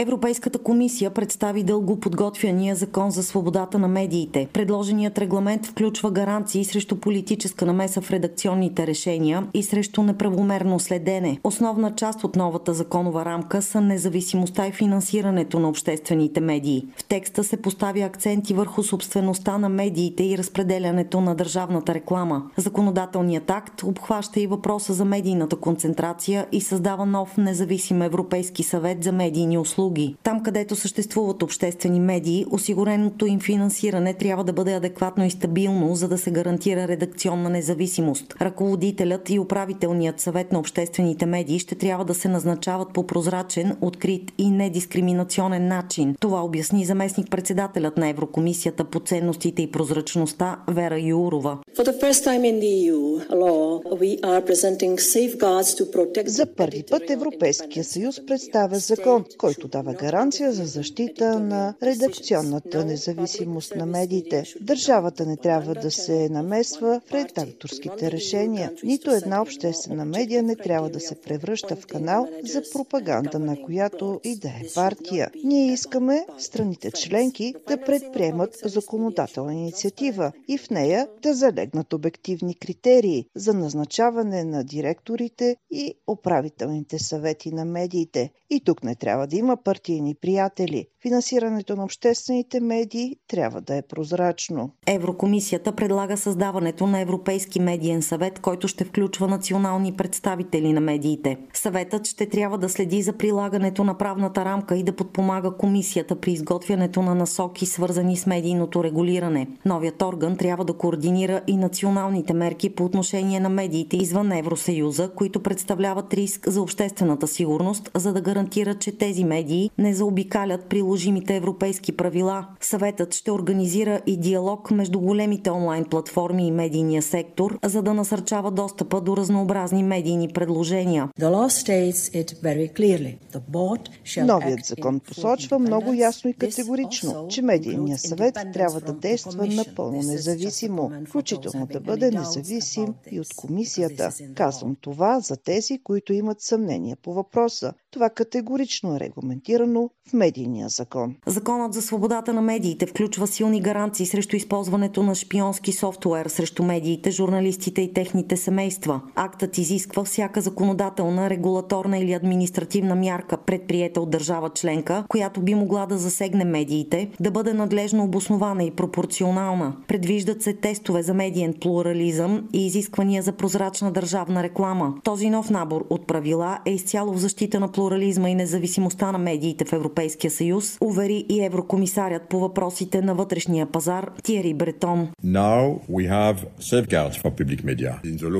Европейската комисия представи дълго подготвяния закон за свободата на медиите. Предложеният регламент включва гаранции срещу политическа намеса в редакционните решения и срещу неправомерно следене. Основна част от новата законова рамка са независимостта и финансирането на обществените медии. В текста се поставя акценти върху собствеността на медиите и разпределянето на държавната реклама. Законодателният акт обхваща и въпроса за медийната концентрация и създава нов независим Европейски съвет за медийни услуги услуги. Там, където съществуват обществени медии, осигуреното им финансиране трябва да бъде адекватно и стабилно, за да се гарантира редакционна независимост. Ръководителят и управителният съвет на обществените медии ще трябва да се назначават по прозрачен, открит и недискриминационен начин. Това обясни заместник председателят на Еврокомисията по ценностите и прозрачността Вера Юрова. За първи път Европейския съюз представя закон, който дава гаранция за защита на редакционната независимост на медиите. Държавата не трябва да се намесва в редакторските решения. Нито една обществена медия не трябва да се превръща в канал за пропаганда на която и да е партия. Ние искаме страните членки да предприемат законодателна инициатива и в нея да залегнат обективни критерии за назначаване на директорите и управителните съвети на медиите. И тук не трябва да има партийни приятели. Финансирането на обществените медии трябва да е прозрачно. Еврокомисията предлага създаването на Европейски медиен съвет, който ще включва национални представители на медиите. Съветът ще трябва да следи за прилагането на правната рамка и да подпомага комисията при изготвянето на насоки, свързани с медийното регулиране. Новият орган трябва да координира и националните мерки по отношение на медиите извън Евросъюза, които представляват риск за обществената сигурност, за да гарантира, че тези медии не заобикалят приложимите европейски правила. Съветът ще организира и диалог между големите онлайн платформи и медийния сектор, за да насърчава достъпа до разнообразни медийни предложения. Новият закон посочва много ясно и категорично, че медийният съвет трябва да действа напълно независимо, включително да бъде независим и от комисията. Казвам това за тези, които имат съмнение по въпроса. Това категорично е регламентирано в медийния закон. Законът за свободата на медиите включва силни гаранции срещу използването на шпионски софтуер срещу медиите, журналистите и техните семейства. Актът изисква всяка законодателна, регулаторна или административна мярка, предприета от държава членка, която би могла да засегне медиите, да бъде надлежно обоснована и пропорционална. Предвиждат се тестове за медиен плурализъм и изисквания за прозрачна държавна реклама. Този нов набор от правила е изцяло в защита на плурализма и независимостта на медиите в Европейския съюз, увери и еврокомисарят по въпросите на вътрешния пазар Тиери Бретон.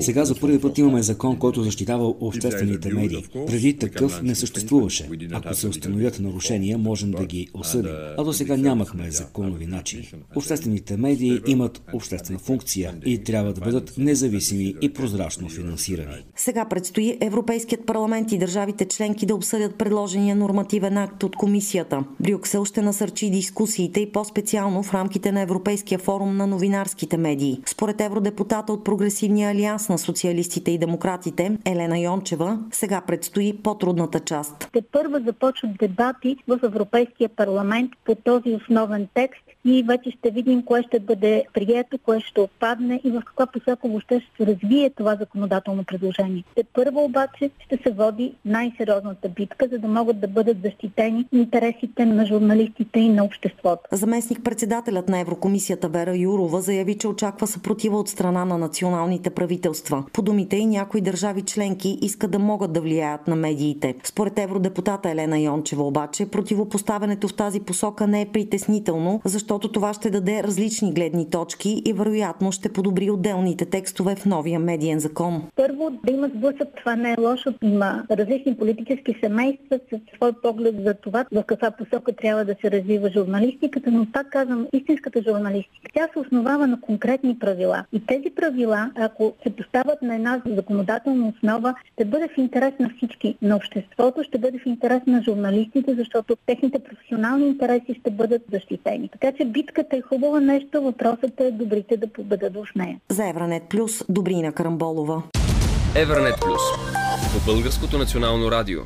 Сега за първи път имаме закон, който защитава обществените медии. Преди такъв не съществуваше. Ако се установят нарушения, можем да ги осъдим. А до сега нямахме законови начини. Обществените медии имат обществена функция и трябва да бъдат независими и прозрачно финансирани. Сега предстои Европейският парламент и държавите членки да обсъдят предложения нормативен акт от комисията. Брюксел ще насърчи дискусиите и по-специално в рамките на Европейския форум на новинарските медии. Според евродепутата от Прогресивния алианс на социалистите и демократите Елена Йончева, сега предстои по-трудната част. Те първа започват дебати в Европейския парламент по този основен текст и вече ще видим кое ще бъде прието, кое ще отпадне и в каква посока въобще ще се развие това законодателно предложение. Те първо обаче ще се води най-сериозната битка, за да могат да бъдат защитени интересите на журналистите и на обществото. Заместник председателят на Еврокомисията Вера Юрова заяви, че очаква съпротива от страна на националните правителства. По думите и някои държави членки искат да могат да влияят на медиите. Според евродепутата Елена Йончева обаче, противопоставянето в тази посока не е притеснително, защото защото това ще даде различни гледни точки и вероятно ще подобри отделните текстове в новия медиен закон. Първо да има сблъсък, това не е лошо. Има различни политически семейства с свой поглед за това в каква посока трябва да се развива журналистиката, но пак казвам, истинската журналистика. Тя се основава на конкретни правила. И тези правила, ако се поставят на една законодателна основа, ще бъде в интерес на всички, на обществото, ще бъде в интерес на журналистите, защото техните професионални интереси ще бъдат защитени. Така че битката е хубава нещо, въпросът е добрите да победат в нея. За Евранет Плюс, Добрина Карамболова. Евранет Плюс по Българското национално радио.